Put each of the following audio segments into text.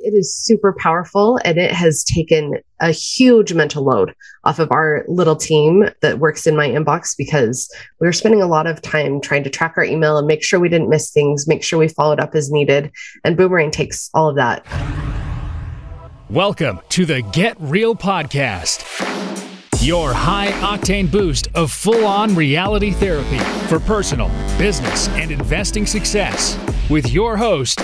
It is super powerful and it has taken a huge mental load off of our little team that works in my inbox because we were spending a lot of time trying to track our email and make sure we didn't miss things, make sure we followed up as needed. And Boomerang takes all of that. Welcome to the Get Real Podcast, your high octane boost of full on reality therapy for personal, business, and investing success with your host,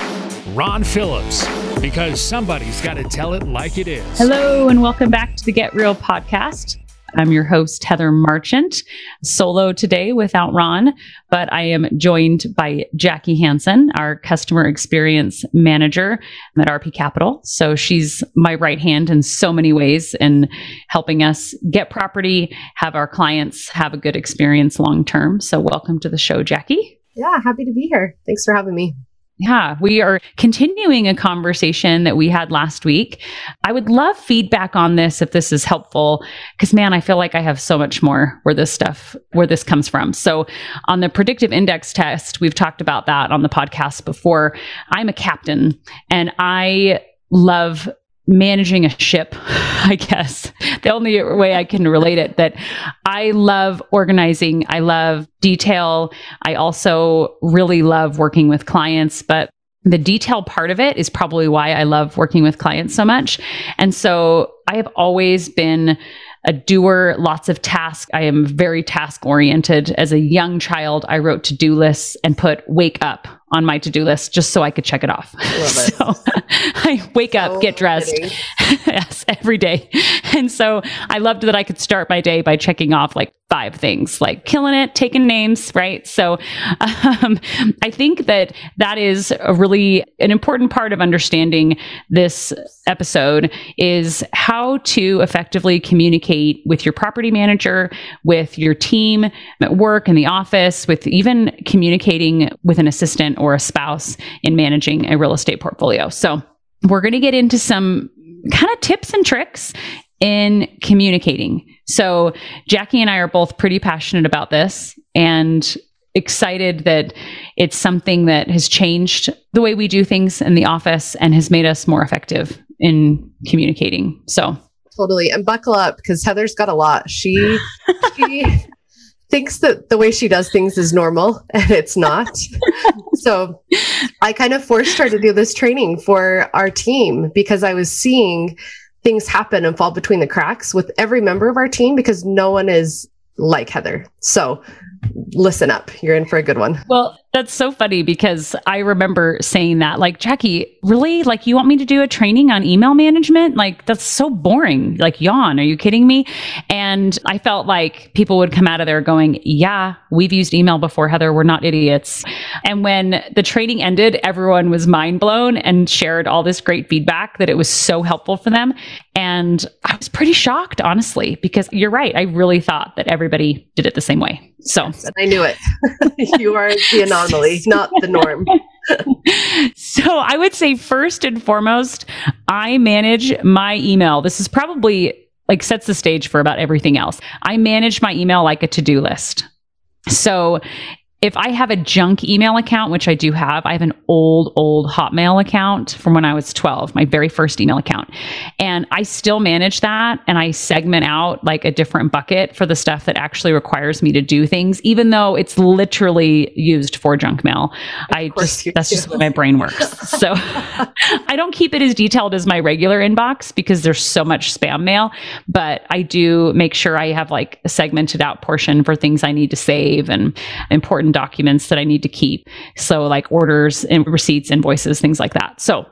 Ron Phillips because somebody's got to tell it like it is. Hello, and welcome back to the Get Real podcast. I'm your host, Heather Marchant, solo today without Ron, but I am joined by Jackie Hanson, our customer experience manager at RP Capital. So she's my right hand in so many ways in helping us get property, have our clients have a good experience long term. So welcome to the show, Jackie. Yeah, happy to be here. Thanks for having me. Yeah, we are continuing a conversation that we had last week. I would love feedback on this if this is helpful because man, I feel like I have so much more where this stuff where this comes from. So, on the predictive index test, we've talked about that on the podcast before. I'm a captain and I love managing a ship, I guess. The only way I can relate it that I love organizing, I love detail. I also really love working with clients, but the detail part of it is probably why I love working with clients so much. And so I have always been a doer, lots of tasks. I am very task oriented. As a young child, I wrote to do lists and put wake up on my to-do list just so I could check it off. It. so I wake so up, get dressed yes, every day. And so I loved that I could start my day by checking off like five things, like killing it, taking names, right? So um, I think that that is a really an important part of understanding this episode is how to effectively communicate with your property manager, with your team at work in the office, with even communicating with an assistant or a spouse in managing a real estate portfolio. So we're going to get into some kind of tips and tricks in communicating. So Jackie and I are both pretty passionate about this and excited that it's something that has changed the way we do things in the office and has made us more effective in communicating. So totally. And buckle up because Heather's got a lot. She she thinks that the way she does things is normal and it's not. so I kind of forced her to do this training for our team because I was seeing things happen and fall between the cracks with every member of our team because no one is like Heather. So listen up. You're in for a good one. Well, that's so funny because I remember saying that, like, Jackie, really? Like, you want me to do a training on email management? Like, that's so boring. Like, yawn. Are you kidding me? And I felt like people would come out of there going, yeah, we've used email before, Heather. We're not idiots. And when the training ended, everyone was mind blown and shared all this great feedback that it was so helpful for them. And I was pretty shocked, honestly, because you're right. I really thought that everybody did it the same way. So I knew it. you are the anomaly, not the norm. so I would say first and foremost, I manage my email. This is probably like sets the stage for about everything else. I manage my email like a to-do list. So if I have a junk email account, which I do have, I have an old, old Hotmail account from when I was 12, my very first email account. And I still manage that and I segment out like a different bucket for the stuff that actually requires me to do things, even though it's literally used for junk mail. I just, that's do. just the way my brain works. so I don't keep it as detailed as my regular inbox because there's so much spam mail, but I do make sure I have like a segmented out portion for things I need to save and important documents that I need to keep. So, like orders and receipts, invoices, things like that. So,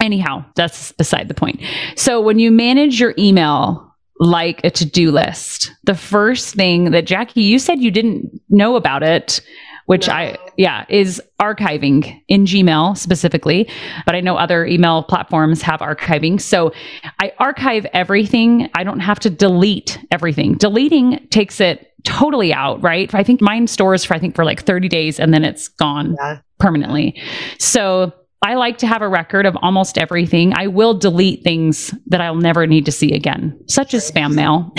anyhow, that's beside the point. So, when you manage your email, like a to do list. The first thing that Jackie, you said you didn't know about it, which. I, yeah, is archiving in Gmail specifically. But I know other email platforms have archiving. So I archive everything. I don't have to delete everything. Deleting takes it totally out, right? I think mine stores for I think for like 30 days and then it's gone yeah. permanently. So I like to have a record of almost everything. I will delete things that I'll never need to see again, such as spam mail.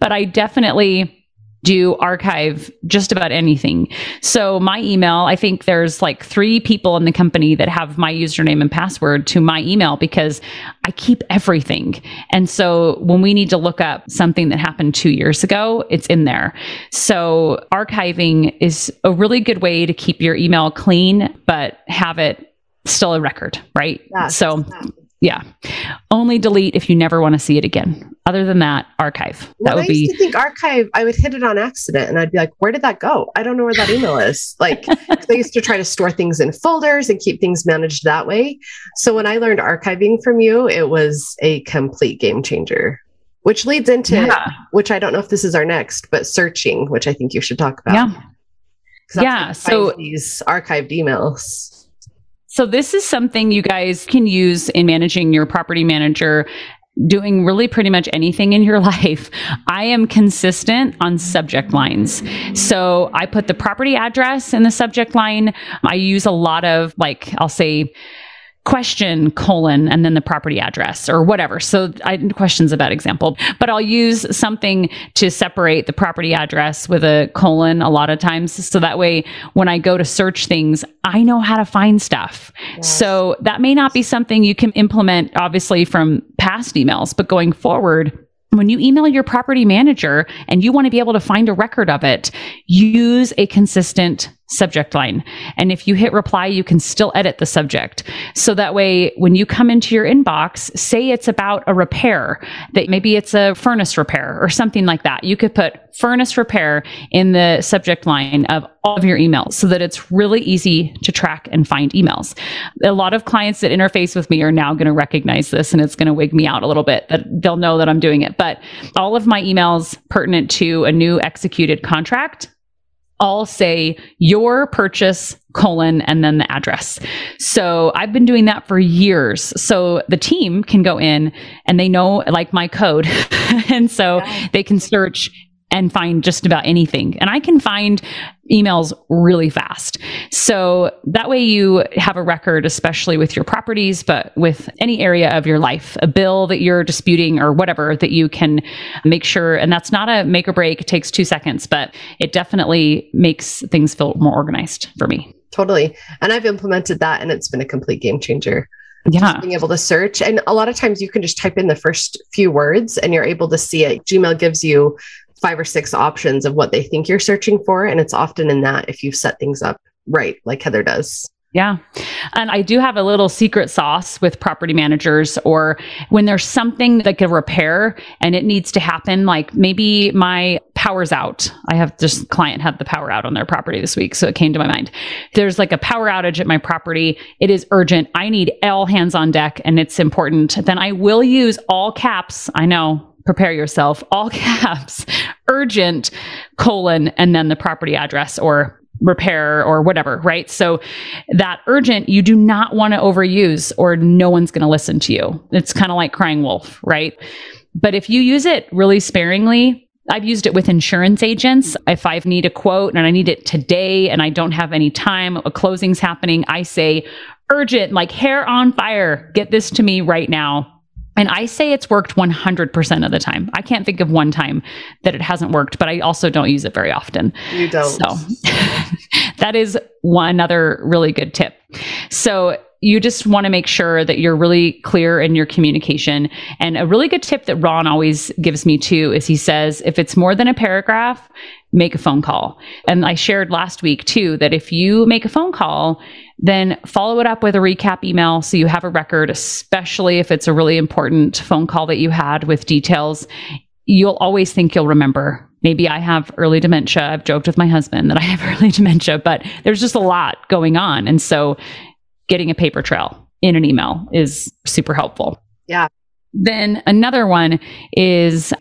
but I definitely do archive just about anything. So my email, I think there's like three people in the company that have my username and password to my email because I keep everything. And so when we need to look up something that happened two years ago, it's in there. So archiving is a really good way to keep your email clean, but have it still a record, right? so yeah. Only delete if you never want to see it again. Other than that, archive. That When would I be used to think archive, I would hit it on accident and I'd be like, where did that go? I don't know where that email is. Like, I used to try to store things in folders and keep things managed that way. So when I learned archiving from you, it was a complete game changer, which leads into, Yeah. which I don't know if this is our next, but searching, which I think you should talk about. Yeah. Yeah, so- these archived emails. So this is something you guys can use in managing your property manager doing really pretty much anything in your life. I am consistent on subject lines. So I put the property address in the subject line. I use a lot of like I'll say question colon and then the property address or whatever. So I questions about example, but I'll use something to separate the property address with a colon a lot of times. So that way when I go to search things, I know how to find stuff. So that may not be something you can implement obviously from past emails, but going forward, when you email your property manager and you want to be able to find a record of it, use a consistent subject line. And if you hit reply, you can still edit the subject. So that way, when you come into your inbox, say it's about a repair, that maybe it's a furnace repair or something like that. You could put furnace repair in the subject line of all of your emails so that it's really easy to track and find emails. A lot of clients that interface with me are now going to recognize this and it's going to wig me out a little bit that they'll know that I'm doing it. But all of my emails pertinent to a new executed contract all say your purchase colon and then the address. So I've been doing that for years. So the team can go in and they know like my code. and so they can search and find just about anything. And I can find emails really fast. So that way you have a record, especially with your properties, but with any area of your life, a bill that you're disputing or whatever that you can make sure. And that's not a make or break. It takes two seconds, but it definitely makes things feel more organized for me. Totally. And I've implemented that and it's been a complete game changer. Yeah. being able to search. And a lot of times you can just type in the first few words and you're able to see it. Gmail gives you five or six options of what they think you're searching for. And it's often in that if you've set things up right, like Heather does. Yeah. And I do have a little secret sauce with property managers or when there's something like a repair and it needs to happen, like maybe my power's out. I have this client had the power out on their property this week. So it came to my mind. There's like a power outage at my property. It is urgent. I need all hands on deck and it's important. Then I will use all caps. I know prepare yourself, all caps, urgent, colon, and then the property address or repair or whatever, right? So that urgent, you do not want to overuse or no one's going to listen to you. It's kind of like crying wolf, right? But if you use it really sparingly, I've used it with insurance agents. If I need a quote and I need it today and I don't have any time, a closing's happening, I say urgent, like hair on fire, get this to me right now. And I say it's worked 100% of the time. I can't think of one time that it hasn't worked, but I also don't use it very often. You don't. So that is one other really good tip. So you just want to make sure that you're really clear in your communication. And a really good tip that Ron always gives me too is he says, if it's more than a paragraph, make a phone call. And I shared last week too that if you make a phone call, then follow it up with a recap email so you have a record, especially if it's a really important phone call that you had with details. You'll always think you'll remember. Maybe I have early dementia. I've joked with my husband that I have early dementia, but there's just a lot going on. And so getting a paper trail in an email is super helpful. Yeah. Then another one is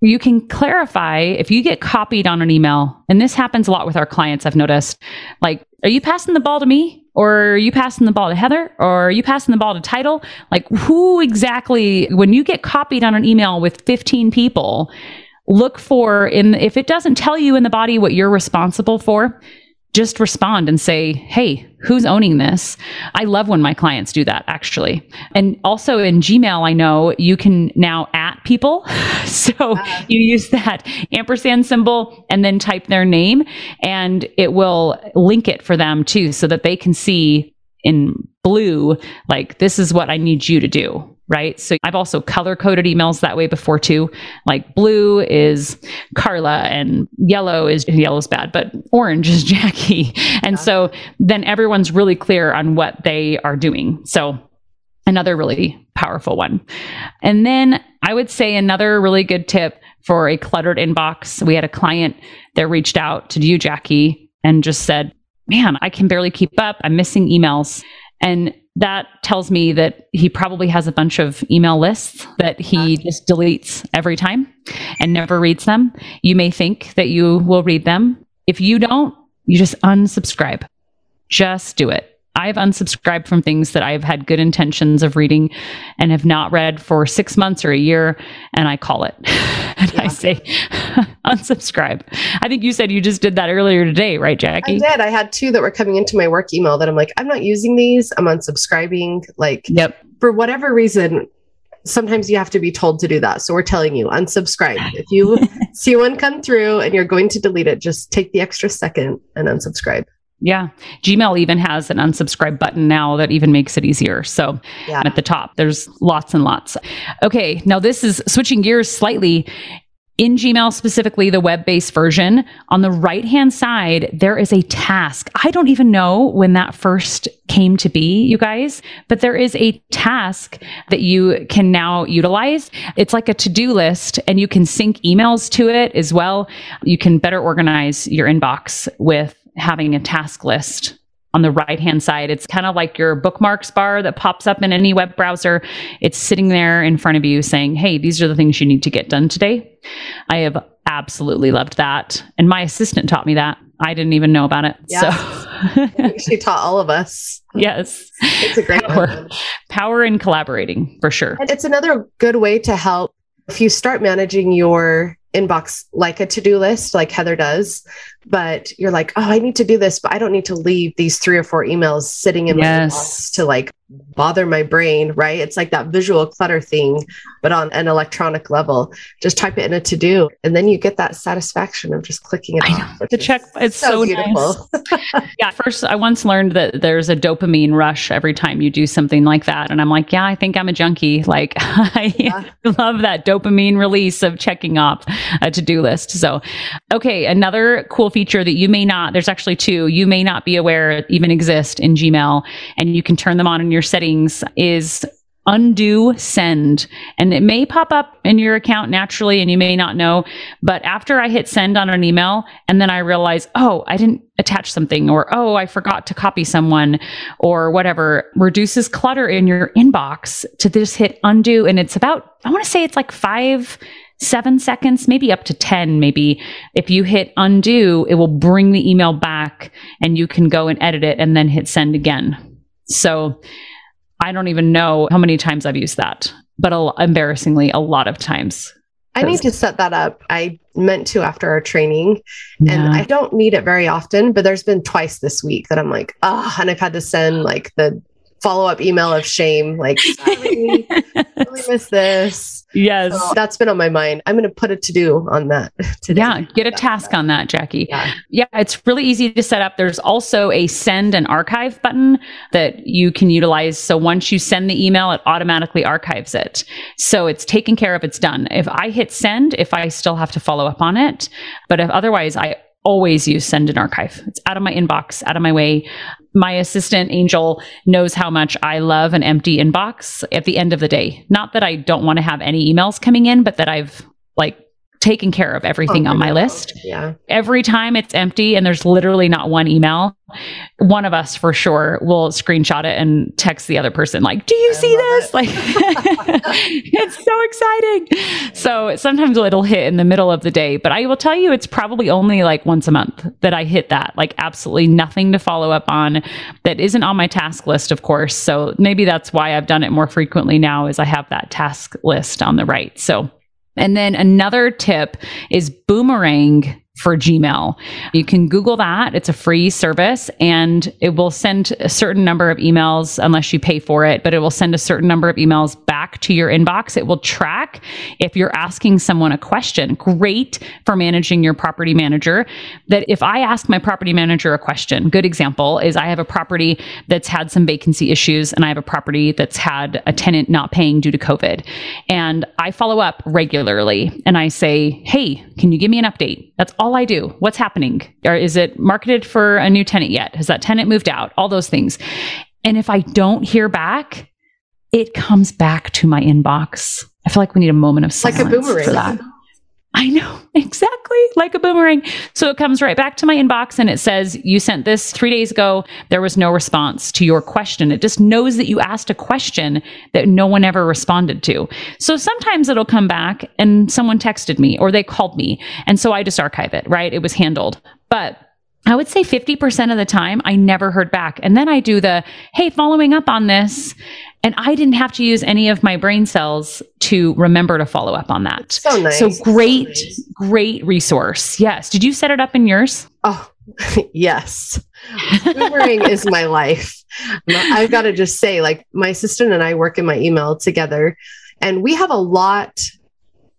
you can clarify if you get copied on an email, and this happens a lot with our clients, I've noticed. Like, are you passing the ball to me? Or are you passing the ball to Heather? Or are you passing the ball to title? Like, who exactly, when you get copied on an email with 15 people, look for in if it doesn't tell you in the body what you're responsible for, just respond and say, Hey, who's owning this? I love when my clients do that actually. And also in Gmail, I know you can now at people. so ah. you use that ampersand symbol and then type their name and it will link it for them too so that they can see in blue, like, this is what I need you to do right? So I've also color coded emails that way before too. Like blue is Carla and yellow is yellow's bad, but orange is Jackie. And yeah. so then everyone's really clear on what they are doing. So another really powerful one. And then I would say another really good tip for a cluttered inbox. We had a client that reached out to you, Jackie, and just said, Man, I can barely keep up. I'm missing emails. And that tells me that he probably has a bunch of email lists that he just deletes every time and never reads them. You may think that you will read them. If you don't, you just unsubscribe. Just do it. I've unsubscribed from things that I've had good intentions of reading and have not read for six months or a year, and I call it. and yeah. I say, unsubscribe. I think you said you just did that earlier today, right, Jackie? I did. I had two that were coming into my work email that I'm like, I'm not using these. I'm unsubscribing. Like, yep. for whatever reason, sometimes you have to be told to do that. So we're telling you, unsubscribe. If you see one come through and you're going to delete it, just take the extra second and unsubscribe. Yeah. Gmail even has an unsubscribe button now that even makes it easier. So yeah. at the top, there's lots and lots. Okay. Now, this is switching gears slightly. In Gmail, specifically the web based version, on the right hand side, there is a task. I don't even know when that first came to be, you guys, but there is a task that you can now utilize. It's like a to do list, and you can sync emails to it as well. You can better organize your inbox with having a task list on the right hand side. It's kind of like your bookmarks bar that pops up in any web browser. It's sitting there in front of you saying, Hey, these are the things you need to get done today. I have absolutely loved that. And my assistant taught me that. I didn't even know about it. Yeah. So she taught all of us. Yes. It's a great power. Power in collaborating for sure. And it's another good way to help if you start managing your inbox like a to-do list like heather does but you're like oh i need to do this but i don't need to leave these three or four emails sitting in yes. my inbox to like bother my brain right it's like that visual clutter thing but on an electronic level just type it in a to-do and then you get that satisfaction of just clicking it I off know. the check it's so, so beautiful nice. yeah first i once learned that there's a dopamine rush every time you do something like that and i'm like yeah i think i'm a junkie like i yeah. love that dopamine release of checking off a to-do list. So, okay, another cool feature that you may not, there's actually two, you may not be aware even exist in Gmail and you can turn them on in your settings is undo send. And it may pop up in your account naturally and you may not know. But after I hit send on an email and then I realize, oh, I didn't attach something or, oh, I forgot to copy someone or whatever, reduces clutter in your inbox to just hit undo. And it's about, I want to say it's like five seven seconds, maybe up to 10. Maybe if you hit undo, it will bring the email back and you can go and edit it and then hit send again. So I don't even know how many times I've used that, but a, embarrassingly, a lot of times. I need to set that up. I meant to after our training, yeah. and I don't need it very often, but there's been twice this week that I'm like, ah, oh, and I've had to send like the follow up email of shame, like, sorry, really miss this. Yes. So that's been on my mind. I'm going to put a to do on that today. Yeah. Get a task on that, Jackie. Yeah. yeah. It's really easy to set up. There's also a send and archive button that you can utilize. So once you send the email, it automatically archives it. So it's taken care of. It's done. If I hit send, if I still have to follow up on it, but if otherwise I always use send and archive. It's out of my inbox, out of my way. My assistant, Angel, knows how much I love an empty inbox at the end of the day. Not that I don't want to have any emails coming in, but that I've like taken care of everything oh, on my list. Yeah. Every time it's empty and there's literally not one email, one of us for sure will screenshot it and text the other person like, "Do you I see this?" It. Like it's so exciting. So sometimes it'll hit in the middle of the day, but I will tell you it's probably only like once a month that I hit that. Like absolutely nothing to follow up on that isn't on my task list, of course. So maybe that's why I've done it more frequently now is I have that task list on the right. So and then another tip is boomerang for Gmail. You can Google that. It's a free service and it will send a certain number of emails unless you pay for it, but it will send a certain number of emails back to your inbox. It will track if you're asking someone a question. Great for managing your property manager. That if I ask my property manager a question, good example is I have a property that's had some vacancy issues and I have a property that's had a tenant not paying due to COVID. And I follow up regularly and I say, Hey, can you give me an update? That's all I do. What's happening? Or is it marketed for a new tenant yet? Has that tenant moved out? All those things. And if I don't hear back, it comes back to my inbox. I feel like we need a moment of silence like a boomerang. for that. I know exactly like a boomerang. So it comes right back to my inbox and it says, You sent this three days ago. There was no response to your question. It just knows that you asked a question that no one ever responded to. So sometimes it'll come back and someone texted me or they called me. And so I just archive it, right? It was handled. But I would say 50% of the time I never heard back. And then I do the, hey, following up on this. And I didn't have to use any of my brain cells to remember to follow up on that. So nice. So great, so nice. great resource. Yes. Did you set it up in yours? Oh, yes. Boomerang is my life. I've got to just say, like, my assistant and I work in my email together, and we have a lot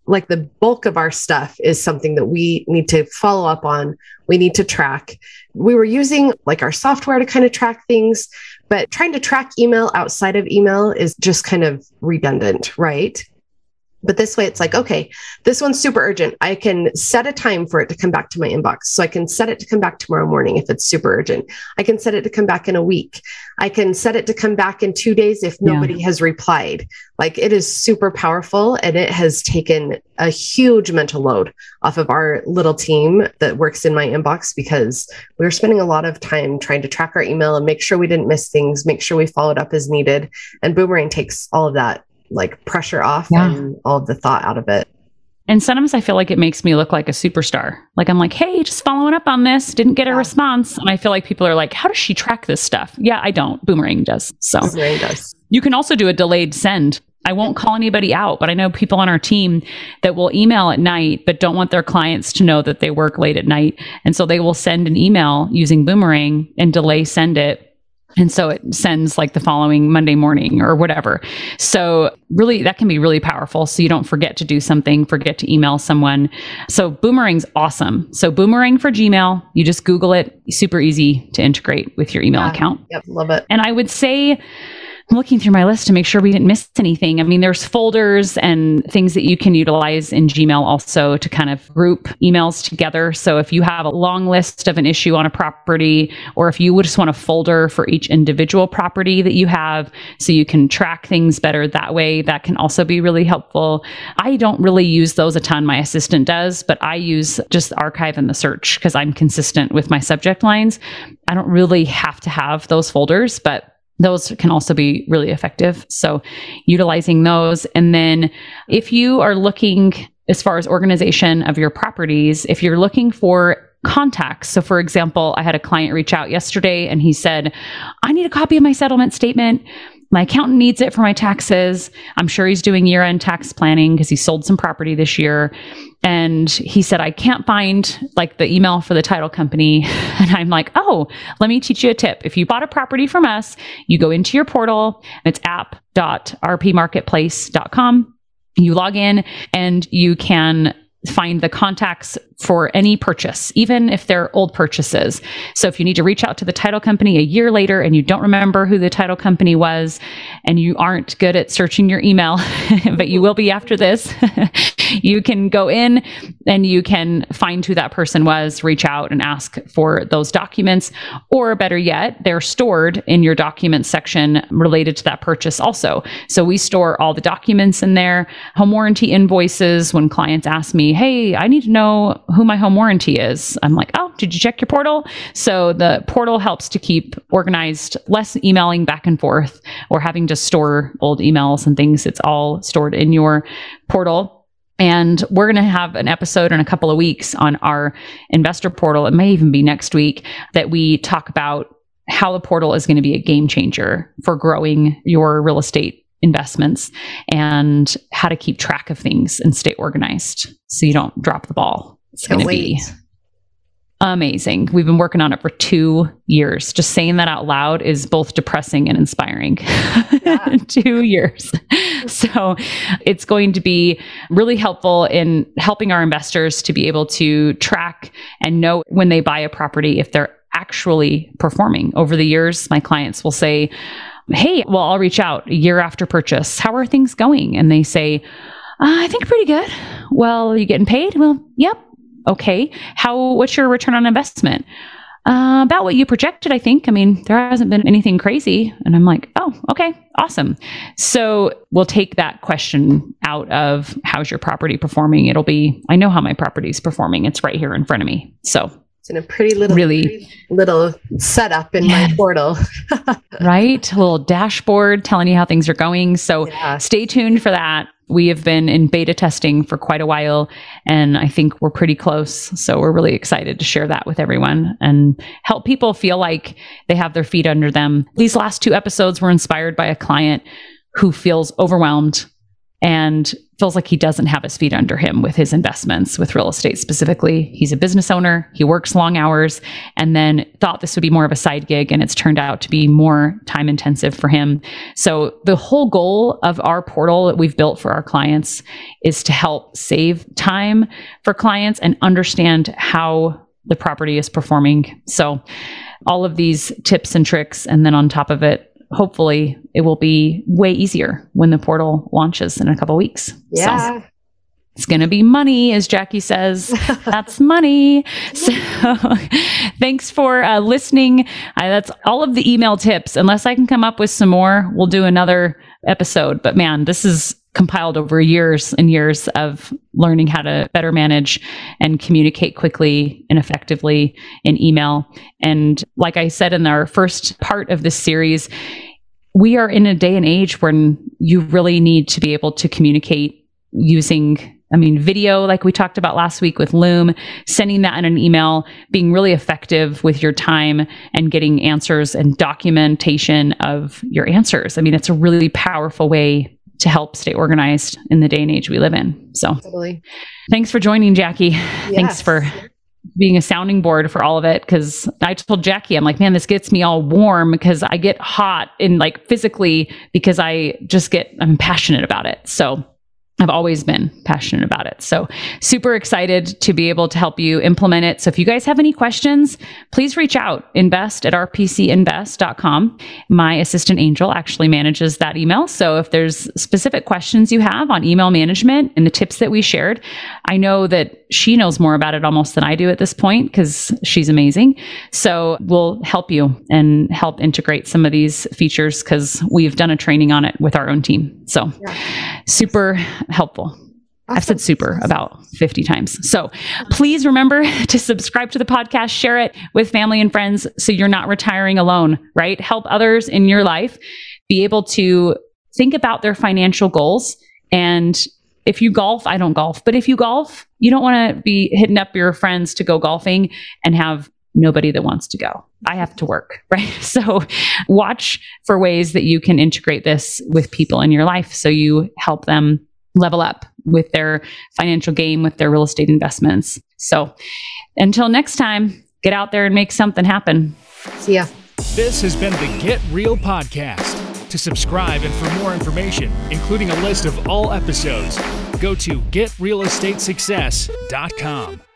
like the bulk of our stuff is something that we need to follow up on. We need to track. We were using like our software to kind of track things, but trying to track email outside of email is just kind of redundant, right? But this way, it's like, okay, this one's super urgent. I can set a time for it to come back to my inbox. So I can set it to come back tomorrow morning if it's super urgent. I can set it to come back in a week. I can set it to come back in two days if nobody yeah. has replied. Like it is super powerful and it has taken a huge mental load off of our little team that works in my inbox because we were spending a lot of time trying to track our email and make sure we didn't miss things, make sure we followed up as needed. And Boomerang takes all of that like pressure off yeah. and all of the thought out of it. And sometimes I feel like it makes me look like a superstar. Like I'm like, hey, just following up on this, didn't get a response. And I feel like people are like, how does she track this stuff? Yeah, I don't. Boomerang does. So Boomerang does. You can also do a delayed send. I won't call anybody out, but I know people on our team that will email at night, but don't want their clients to know that they work late at night. And so they will send an email using Boomerang and delay send it and so it sends like the following Monday morning or whatever. So, really, that can be really powerful. So, you don't forget to do something, forget to email someone. So, Boomerang's awesome. So, Boomerang for Gmail, you just Google it, super easy to integrate with your email yeah. account. Yep, love it. And I would say, Looking through my list to make sure we didn't miss anything. I mean, there's folders and things that you can utilize in Gmail also to kind of group emails together. So if you have a long list of an issue on a property, or if you would just want a folder for each individual property that you have, so you can track things better that way, that can also be really helpful. I don't really use those a ton. My assistant does, but I use just archive and the search because I'm consistent with my subject lines. I don't really have to have those folders, but those can also be really effective. So utilizing those. And then if you are looking as far as organization of your properties, if you're looking for contacts. So, for example, I had a client reach out yesterday and he said, I need a copy of my settlement statement. My accountant needs it for my taxes. I'm sure he's doing year end tax planning because he sold some property this year. And he said, I can't find like the email for the title company. And I'm like, oh, let me teach you a tip. If you bought a property from us, you go into your portal, it's app.rpmarketplace.com. You log in and you can find the contacts for any purchase, even if they're old purchases. So if you need to reach out to the title company a year later and you don't remember who the title company was and you aren't good at searching your email, but you will be after this, you can go in and you can find who that person was, reach out and ask for those documents. Or better yet, they're stored in your documents section related to that purchase also. So we store all the documents in there, home warranty invoices when clients ask me, hey, I need to know who my home warranty is. I'm like, oh, did you check your portal? So the portal helps to keep organized, less emailing back and forth or having to store old emails and things. It's all stored in your portal. And we're going to have an episode in a couple of weeks on our investor portal. It may even be next week that we talk about how the portal is going to be a game changer for growing your real estate investments and how to keep track of things and stay organized so you don't drop the ball. It's going to be amazing. We've been working on it for two years. Just saying that out loud is both depressing and inspiring. Yeah. two years. So it's going to be really helpful in helping our investors to be able to track and know when they buy a property if they're actually performing. Over the years, my clients will say, Hey, well, I'll reach out a year after purchase. How are things going? And they say, uh, I think pretty good. Well, are you getting paid? Well, yep, okay. How, what's your return on investment? Uh, about what you projected, I think. I mean, there hasn't been anything crazy. And I'm like, oh, okay, awesome. So we'll take that question out of how's your property performing? It'll be, I know how my property is performing. It's right here in front of me. So it's in a pretty little, really pretty little setup in yeah. my portal. right. A little dashboard telling you how things are going. So yeah. stay tuned for that we have been in beta testing for quite a while, and I think we're pretty close. So we're really excited to share that with everyone and help people feel like they have their feet under them. These last two episodes were inspired by a client who feels overwhelmed and feels like he doesn't have his feet under him with his investments, with real estate specifically. He's a business owner, he works long hours, and then thought this would be more of a side gig, and it's turned out to be more time intensive for him. So, the whole goal of our portal that we've built for our clients is to help save time for clients and understand how the property is performing. So, all of these tips and tricks, and then on top of it, hopefully it will be way easier when the portal launches in a couple weeks. Yeah. So it's going to be money, as Jackie says. That's money. So thanks for uh, listening. Uh, that's all of the email tips. Unless I can come up with some more, we'll do another episode. But man, this is compiled over years and years of learning how to better manage and communicate quickly and effectively in email. And like I said in our first part of this series, we are in a day and age when you really need to be able to communicate using I mean, video, like we talked about last week with Loom, sending that in an email, being really effective with your time and getting answers and documentation of your answers. I mean, it's a really powerful way to help stay organized in the day and age we live in. So, totally. thanks for joining, Jackie. Yes. Thanks for being a sounding board for all of it because I told Jackie, I'm like, man, this gets me all warm because I get hot and like physically because I just get, I'm passionate about it. So I've always been passionate about it. So, super excited to be able to help you implement it. So, if you guys have any questions, please reach out invest at rpcinvest.com. My assistant Angel actually manages that email. So, if there's specific questions you have on email management and the tips that we shared, I know that she knows more about it almost than I do at this point because she's amazing. So, we'll help you and help integrate some of these features because we've done a training on it with our own team. So, yeah. super helpful. I've said super about 50 times. So please remember to subscribe to the podcast, share it with family and friends so you're not retiring alone, right? Help others in your life be able to think about their financial goals. And if you golf, I don't golf, but if you golf, you don't want to be hitting up your friends to go golfing and have nobody that wants to go. I have to work, right? So watch for ways that you can integrate this with people in your life so you help them level up with their financial game, with their real estate investments. So until next time, get out there and make something happen. See ya. This has been the Get Real Podcast. To subscribe and for more information, including a list of all episodes, go to getrealestatesuccess.com.